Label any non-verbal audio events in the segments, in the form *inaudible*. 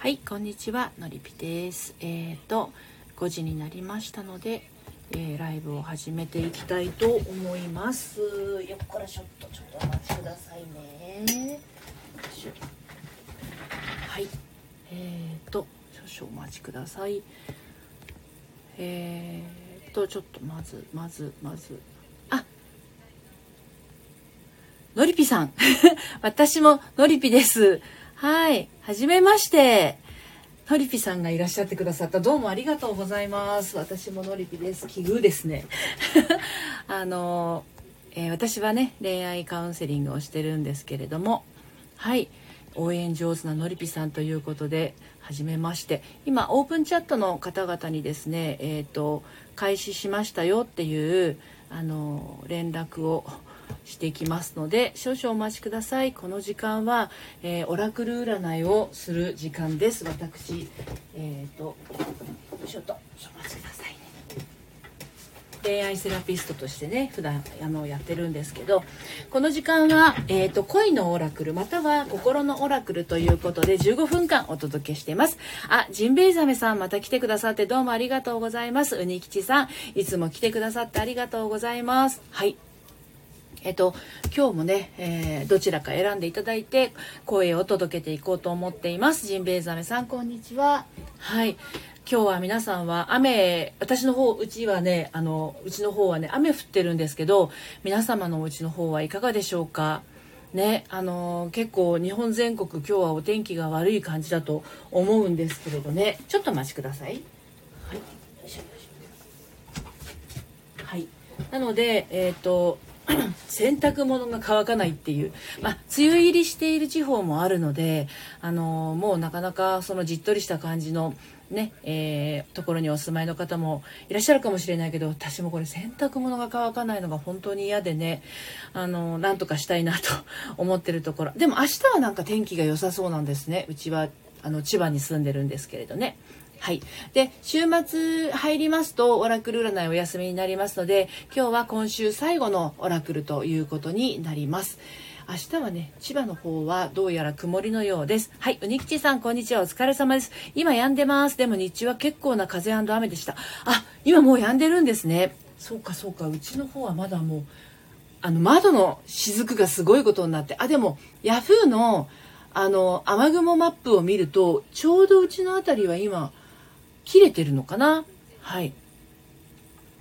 はいこんにちはのりぴです。えっ、ー、と5時になりましたので、えー、ライブを始めていきたいと思います。よっこらしょっとちょっとお待ちくださいね。はいえっ、ー、と少々お待ちください。えっ、とちょっとまずまずまず。あのりぴさん。*laughs* 私ものりぴです。はい。はじめまして。のりぴさんがいらっしゃってくださった。どうもありがとうございます。私ものりぴです。奇遇ですね。*laughs* あの、えー、私はね、恋愛カウンセリングをしてるんですけれども、はい。応援上手なのりぴさんということで、はじめまして。今、オープンチャットの方々にですね、えっ、ー、と、開始しましたよっていう、あの、連絡を、していきますので少々お待ちください。この時間は、えー、オラクル占いをする時間です。私えっ、ー、とよいしょとお待ちくださいね。恋愛セラピストとしてね普段あのやってるんですけどこの時間は、えーと、恋のオラクルまたは心のオラクルということで15分間お届けしています。あジンベエザメさんまた来てくださってどうもありがとうございます。うにきちさんいつも来てくださってありがとうございます。はい。えっと、今日もね、えー、どちらか選んでいただいて声を届けていこうと思っています。ジンベエザメさんこんにちは。はい。今日は皆さんは雨私の方うちはねあのうちの方はね雨降ってるんですけど皆様のお家の方はいかがでしょうか？ねあの結構日本全国今日はお天気が悪い感じだと思うんですけれどね。ちょっとお待ちください。はい。はい。なのでえっ、ー、と *clears throat* 洗濯物が乾かないっていう、まあ、梅雨入りしている地方もあるので、あのー、もうなかなかそのじっとりした感じのね、えー、ところにお住まいの方もいらっしゃるかもしれないけど私もこれ洗濯物が乾かないのが本当に嫌でねあのなんとかしたいなと *laughs* 思ってるところでも明日はなんか天気が良さそうなんですねうちはあの千葉に住んでるんですけれどね。はい。で、週末入りますと、オラクル占いお休みになりますので、今日は今週最後のオラクルということになります。明日はね、千葉の方はどうやら曇りのようです。はい、うにきちさん、こんにちは。お疲れ様です。今止んでます。でも日中は結構な風雨でした。あ、今もう止んでるんですね。そうか、そうか。うちの方はまだもう、あの、窓の雫がすごいことになって、あ、でも、ヤフーの、あの、雨雲マップを見ると、ちょうどうちの辺りは今、切れてるのかな？はい。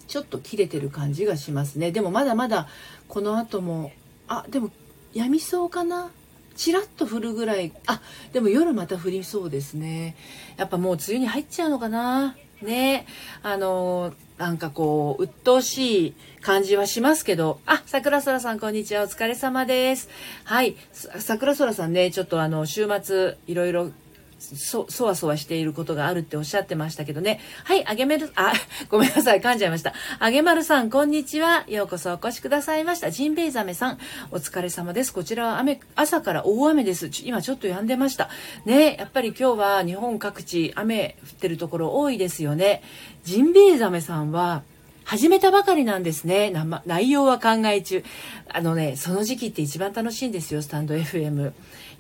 ちょっと切れてる感じがしますね。でもまだまだこの後もあでもやみそうかな？ちらっと降るぐらい。あでも夜また降りそうですね。やっぱもう梅雨に入っちゃうのかな？ね。あのなんかこう鬱陶しい感じはしますけど。あ桜空さんこんにちは。お疲れ様です。はい。桜空さんねちょっとあの週末いろいろそ、そわそわしていることがあるっておっしゃってましたけどね。はい、あげめる、あ、*laughs* ごめんなさい、噛んじゃいました。あげまるさん、こんにちは。ようこそお越しくださいました。ジンベエザメさん、お疲れ様です。こちらは雨、朝から大雨です。今ちょっと止んでました。ね、やっぱり今日は日本各地雨降ってるところ多いですよね。ジンベエザメさんは、始めたばかりなんですね。内容は考え中。あのね、その時期って一番楽しいんですよ、スタンド FM。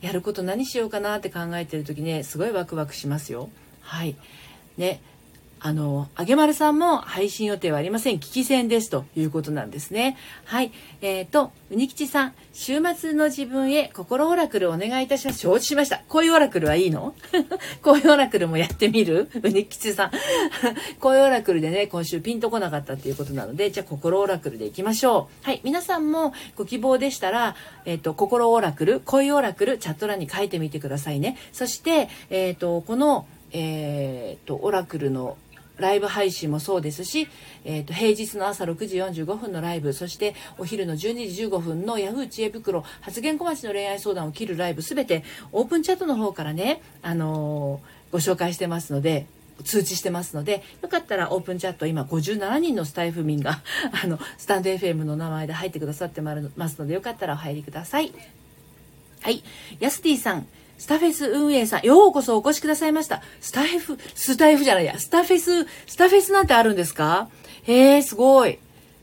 やること何しようかなって考えてる時ねすごいワクワクしますよはいねあの、あげまるさんも配信予定はありません。聞き戦ですということなんですね。はい。えっ、ー、と、うにきちさん、週末の自分へ心オラクルお願いいたします。承知しました。こういうオラクルはいいの？*laughs* こういうオラクルもやってみる？うにきちさん。*laughs* こういうオラクルでね、今週ピンとこなかったっていうことなので、じゃあ心オラクルでいきましょう。はい。皆さんもご希望でしたら、えっ、ー、と、心オラクル、恋オラクル、チャット欄に書いてみてくださいね。そして、えっ、ー、と、この、えっ、と、オラクルのライブ配信もそうですし、えー、と平日の朝6時45分のライブそしてお昼の12時15分のヤフー知恵袋発言小町の恋愛相談を切るライブ全てオープンチャットの方からね、あのー、ご紹介してますので通知してますのでよかったらオープンチャット今57人のスタイフ民が *laughs* あのスタンド FM の名前で入ってくださってますのでよかったらお入りください。はい。ヤスティさん。スタフェス運営さん、ようこそお越しくださいました。スタイフ、スタイフじゃないや、スタフェス、スタフェスなんてあるんですか？へえ、すごい。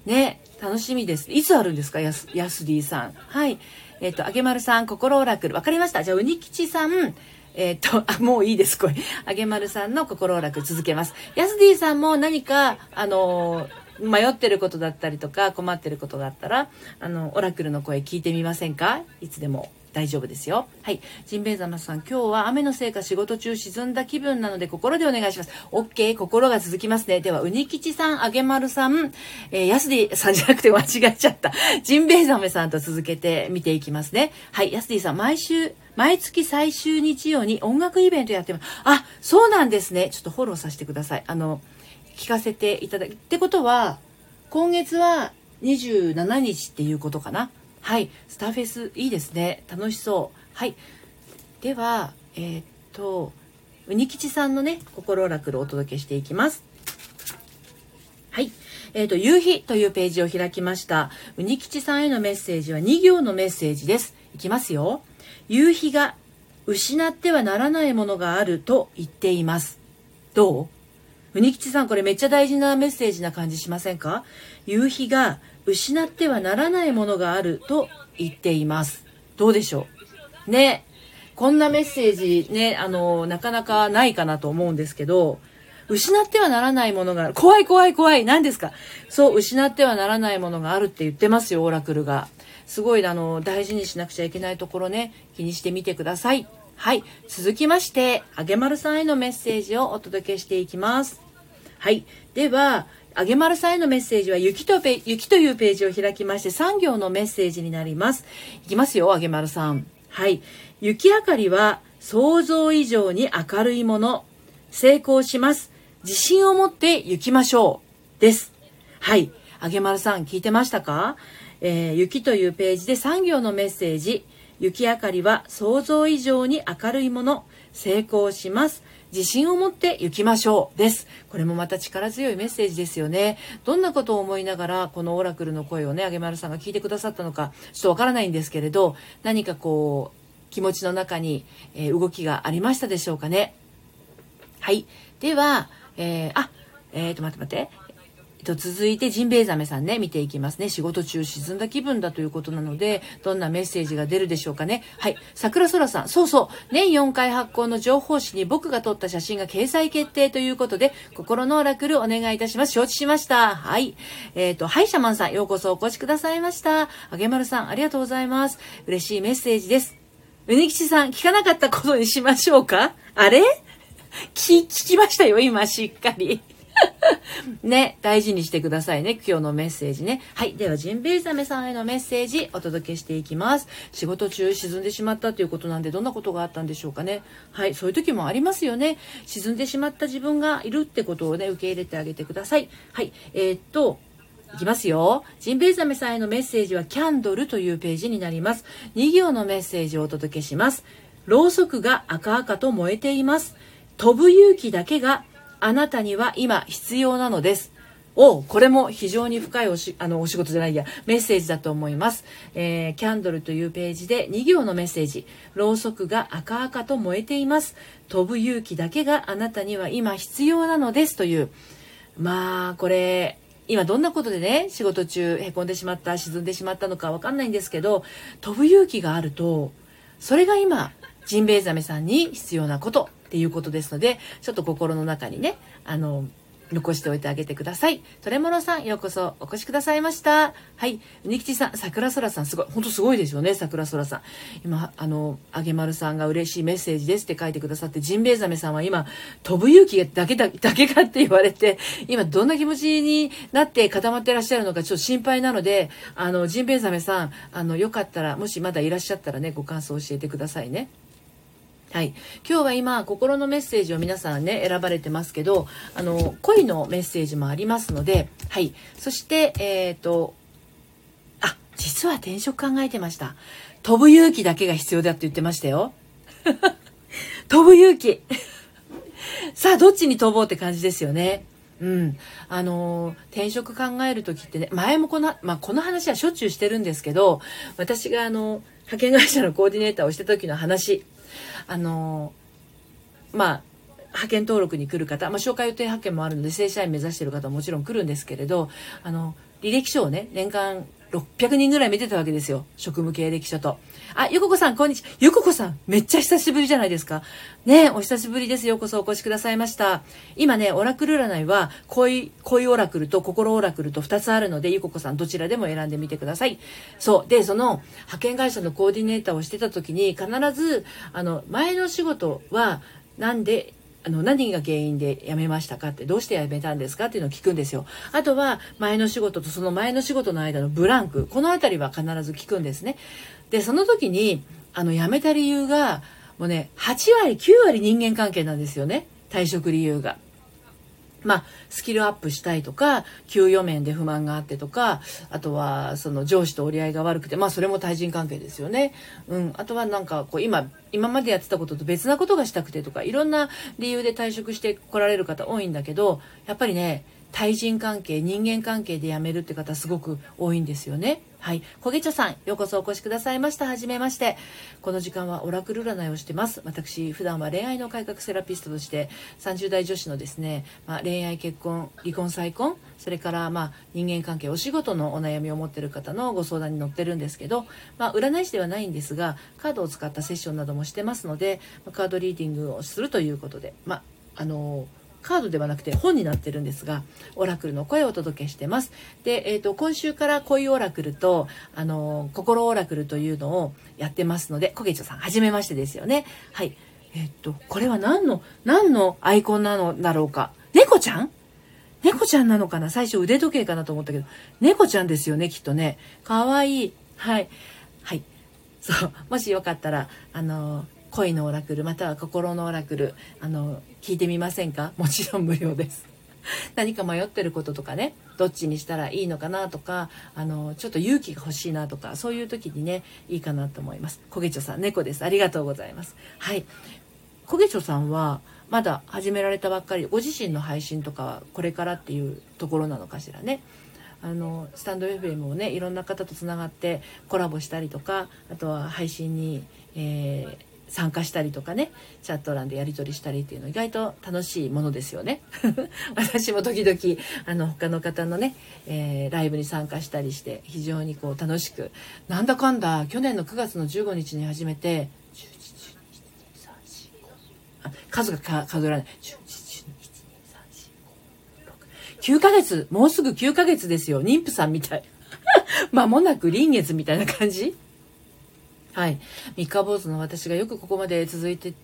ね、楽しみです。いつあるんですか？ヤス、ヤスディさん。はい。えっ、ー、と、あげまるさん、心オラクル。わかりました。じゃあ、うにきちさん、えっ、と、あ、もういいです、これ。あげまるさんの心楽続けます。ヤスディさんも何か、あの迷ってることだったりとか困ってることがあったら、あの、オラクルの声聞いてみませんか？いつでも。大丈夫ですよ。はい。ジンベエザマさん、今日は雨のせいか仕事中沈んだ気分なので心でお願いします。OK、心が続きますね。では、うにきちさん、あげまるさん、えー、やすりさんじゃなくて間違えちゃった。ジンベエザメさんと続けて見ていきますね。はい、やすりさん、毎週、毎月最終日曜に音楽イベントやってます。あ、そうなんですね。ちょっとフォローさせてください。あの、聞かせていただき、ってことは、今月は27日っていうことかな。はい、スターフェスいいですね。楽しそう。はい。では、えー、っと、うにきちさんのね、心オラクルをお届けしていきます。はい。えっ、と、夕日というページを開きました。うにきちさんへのメッセージは2行のメッセージです。いきますよ。夕日が失ってはならないものがあると言っています。どう？うにきちさん、これめっちゃ大事なメッセージな感じしませんか？夕日が失ってはならないものがあると言っています。どうでしょう？ね。こんなメッセージね、あの、なかなかないかなと思うんですけど、失ってはならないものがある。怖い怖い怖い。何ですか？そう、失ってはならないものがあるって言ってますよ、オラクルが。すごい、あの、大事にしなくちゃいけないところね、気にしてみてください。はい。続きまして、あげまるさんへのメッセージをお届けしていきます。はい。では、あげまるさんへのメッセージは雪とペ、雪というページを開きまして3行のメッセージになります。いきますよ、あげまるさん。はい。雪明かりは想像以上に明るいもの。成功します。自信を持って行きましょう。です。はい。あげまるさん、聞いてましたか？えー、雪というページで3行のメッセージ。雪明かりは想像以上に明るいもの。成功します。自信を持って行きましょうです。これもまた力強いメッセージですよね。どんなことを思いながらこのオラクルの声をねあげまるさんが聞いてくださったのかちょっとわからないんですけれど何かこう気持ちの中に、えー、動きがありましたでしょうかね。はい。では、えー、あえー、と待って待って。と、続いてジンベエザメさんね、見ていきますね。仕事中沈んだ気分だということなので、どんなメッセージが出るでしょうかね。はい。桜空さん、そうそう。年4回発行の情報誌に僕が撮った写真が掲載決定ということで、心のオラクルお願いいたします。承知しました。はい。えっ、ー、と、ハイシャマンさん、ようこそお越しくださいました。あげまるさん、ありがとうございます。嬉しいメッセージです。うにきちさん、聞かなかったことにしましょうか？あれ？聞、聞きましたよ、今、しっかり。*laughs* ね、大事にしてくださいね。今日のメッセージね。はい。では、ジンベエザメさんへのメッセージお届けしていきます。仕事中沈んでしまったということなんで、どんなことがあったんでしょうかね。はい。そういう時もありますよね。沈んでしまった自分がいるってことをね、受け入れてあげてください。はい。えー、っと、いきますよ。ジンベエザメさんへのメッセージはキャンドルというページになります。2行のメッセージをお届けします。ろうそくが赤々と燃えています。飛ぶ勇気だけがあなたには今必要なのです。おこれも非常に深いおしあのお仕事じゃないや。メッセージだと思います、えー、キャンドルというページで2行のメッセージ。ろうそくが赤々と燃えています。飛ぶ勇気だけがあなたには今必要なのですという。まあこれ今どんなことでね仕事中へこんでしまった沈んでしまったのかわかんないんですけど飛ぶ勇気があるとそれが今ジンベエザメさんに必要なことっていうことですので、ちょっと心の中にね、あの、残しておいてあげてください。トレモロさん、ようこそお越しくださいました。はい。うにきちさん、桜空さん、すごい、ほんとすごいですよね、桜空さん。今、あの、あげまるさんが嬉しいメッセージですって書いてくださって、ジンベエザメさんは今、飛ぶ勇気だけだ、*laughs* だけかって言われて、今、どんな気持ちになって固まってらっしゃるのか、ちょっと心配なので、あの、ジンベエザメさん、あの、よかったら、もしまだいらっしゃったらね、ご感想教えてくださいね。はい、今日は今心のメッセージを皆さんね選ばれてますけどあの恋のメッセージもありますので、はい、そしてえっ、ー、とあ実は転職考えてました。飛ぶ勇気だけが必要だって言ってましたよ。*laughs* 飛ぶ勇気。*laughs* さあどっちに飛ぼうって感じですよね。うん、あの転職考える時ってね前もこの,、まあ、この話はしょっちゅうしてるんですけど私があの派遣会社のコーディネーターをした時の話あのまあ派遣登録に来る方、まあ、紹介予定派遣もあるので正社員目指している方ももちろん来るんですけれどあの履歴書をね年間600人ぐらい見てたわけですよ。職務経歴書と。あ、ゆここさん、こんにちは。ゆここさん、めっちゃ久しぶりじゃないですか。ねお久しぶりです。ようこそお越しくださいました。今ね、オラクル占いは、恋、恋オラクルと心オラクルと2つあるので、ゆここさんどちらでも選んでみてください。そう。で、その、派遣会社のコーディネーターをしてた時に、必ず、あの、前の仕事は、なんであの何が原因で辞めましたかってどうして辞めたんですかっていうのを聞くんですよ。あとは前の仕事とその前の仕事の間のブランク。この辺りは必ず聞くんですね。でその時にあの辞めた理由がもうね8割9割人間関係なんですよね。退職理由が。まあ、スキルアップしたいとか、給与面で不満があってとか、あとは、その上司と折り合いが悪くて、まあ、それも対人関係ですよね。うん。あとはなんか、こう、今、今までやってたことと別なことがしたくてとか、いろんな理由で退職して来られる方多いんだけど、やっぱりね、対人関係人間関係で辞めるって方すごく多いんですよねはい。焦げ茶さんようこそお越しくださいました。はじめまして。この時間はオラクル占いをしてます。私普段は恋愛の改革セラピストとして30代女子のですね、まあ、恋愛結婚離婚再婚それからまあ人間関係お仕事のお悩みを持ってる方のご相談に乗ってるんですけど、まあ、占い師ではないんですがカードを使ったセッションなどもしてますのでカードリーディングをするということでまああのーカードではなくて本になってるんですが、オラクルの声をお届けしてます。で、えっ、ー、と、今週から恋オラクルと、あの、心オラクルというのをやってますので、コゲチョさん、はじめましてですよね。はい。えっ、ー、と、これは何の、何のアイコンなのだろうか。猫ちゃん？猫ちゃんなのかな？最初腕時計かなと思ったけど、猫ちゃんですよね、きっとね。かわいい。はい。はい。そう。もしよかったら、あの、恋のオラクルまたは心のオラクルあの聞いてみませんか？*laughs* もちろん無料です。*laughs* 何か迷ってることとかねどっちにしたらいいのかなとかあのちょっと勇気が欲しいなとかそういう時にねいいかなと思います。焦げ茶さん猫です。ありがとうございます。はい。焦げ茶さんはまだ始められたばっかりご自身の配信とかはこれからっていうところなのかしらね。あのスタンド FM をねいろんな方とつながってコラボしたりとかあとは配信に、えー参加したりとかねチャット欄でやり取りしたりっていうの意外と楽しいものですよね。*laughs* 私も時々あの他の方のね、えー、ライブに参加したりして非常にこう楽しくなんだかんだ去年の9月の15日に始めて数が数えられない。9ヶ月もうすぐ9ヶ月ですよ。妊婦さんみたい。*laughs* 間もなく臨月みたいな感じ。はい。三日坊主の私がよくここまで続いて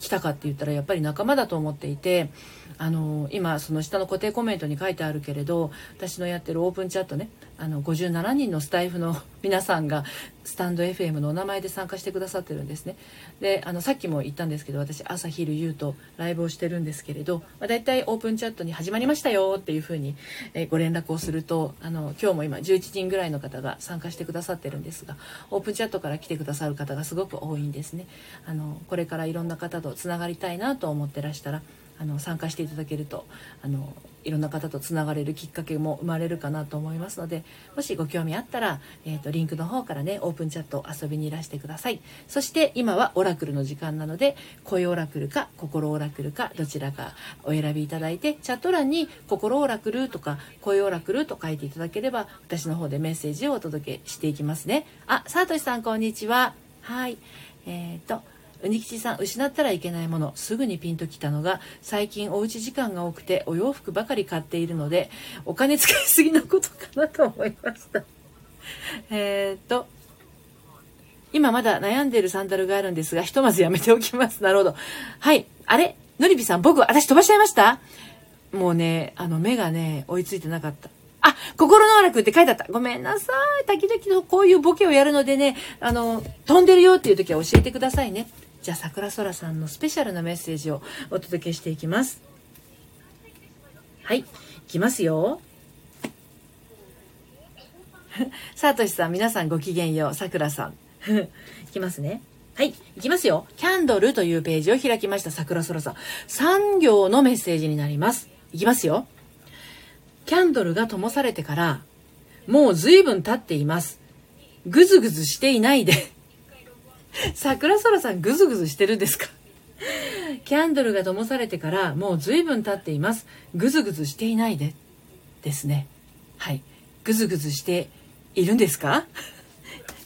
きたかって言ったらやっぱり仲間だと思っていて、あの今その下の固定コメントに書いてあるけれど私のやってるオープンチャットねあの57人のスタイフの *laughs* 皆さんがスタンド FM のお名前で参加してくださってるんですね。であのさっきも言ったんですけど私朝昼夕とライブをしてるんですけれど、まあ、大体オープンチャットに始まりましたよっていうふうに、えご連絡をするとあの今日も今11人ぐらいの方が参加してくださってるんですがオープンチャットから来てくださる方がすごく多いんですね。あのこれからいろんな方とつながりたいなと思ってらしたらあの参加していただけるとあのいろんな方とつながれるきっかけも生まれるかなと思いますのでもしご興味あったら、えーと、リンクの方からねオープンチャット遊びにいらしてください。そして今はオラクルの時間なので声オラクルか心オラクルかどちらかお選びいただいてチャット欄に心オラクルとか声オラクルと書いていただければ私の方でメッセージをお届けしていきますね。あさとしさんこんにちは。はい。えっ、ー、とうにきちさん失ったらいけないもの。すぐにピンときたのが最近おうち時間が多くてお洋服ばかり買っているのでお金使いすぎのことかなと思いました。*laughs* えっと今まだ悩んでいるサンダルがあるんですがひとまずやめておきます。なるほど。はい。あれ？のりびさん僕私飛ばしちゃいました？もうねあの目がね追いついてなかった。あ、心の楽って書いてあった。ごめんなさい。時々のこういうボケをやるのでね、あの、飛んでるよっていう時は教えてくださいね。じゃあ桜空さんのスペシャルなメッセージをお届けしていきますはいいきますよさとしさん皆さんごきげんようさくらさん *laughs* いきますねはい。いきますよ。キャンドルというページを開きました。桜空さん。3行のメッセージになります。いきますよ。キャンドルが灯されてから、もう随分経っています。ぐずぐずしていないで桜空さんぐずぐずしてるんですか？キャンドルが灯されてからもう随分経っています。ぐずぐずしていないで。ですね。はい。ぐずぐずしているんですか？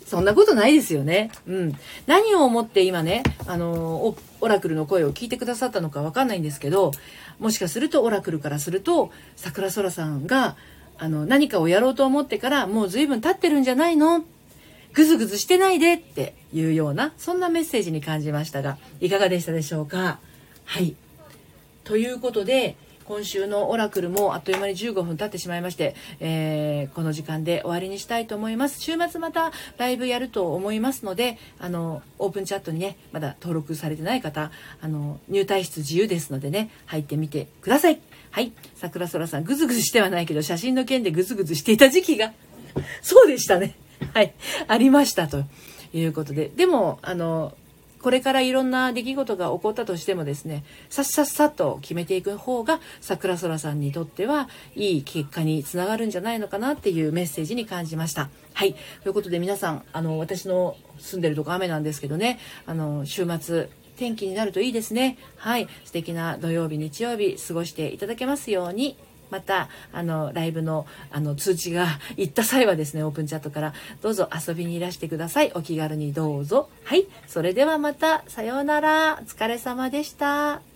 そんなことないですよね。うん。何を思って今ね、あの、オラクルの声を聞いてくださったのかわかんないんですけど、もしかするとオラクルからすると、桜空さんが、あの、何かをやろうと思ってからもう随分経ってるんじゃないの？ぐずぐずしてないでっていうような、そんなメッセージに感じましたが、いかがでしたでしょうか？はい。ということで、今週のオラクルもあっという間に15分経ってしまいまして、えー、この時間で終わりにしたいと思います。週末またライブやると思いますので、あの、オープンチャットにね、まだ登録されてない方、あの、入退室自由ですのでね、入ってみてください。はい。桜空さん、ぐずぐずしてはないけど、写真の件でぐずぐずしていた時期が、そうでしたね。*laughs* はい。ありましたということで。でも、あの、これからいろんな出来事が起こったとしてもですね、さっさっさと決めていく方が桜空さんにとってはいい結果につながるんじゃないのかなっていうメッセージに感じました。はい。ということで皆さん、あの、私の住んでるとこ雨なんですけどね、あの、週末、天気になるといいですね。はい。素敵な土曜日、日曜日、過ごしていただけますように。またあのライブのあの通知が行った際はですねオープンチャットからどうぞ遊びにいらしてください。お気軽にどうぞ。はい。それではまた。さようなら。お疲れ様でした。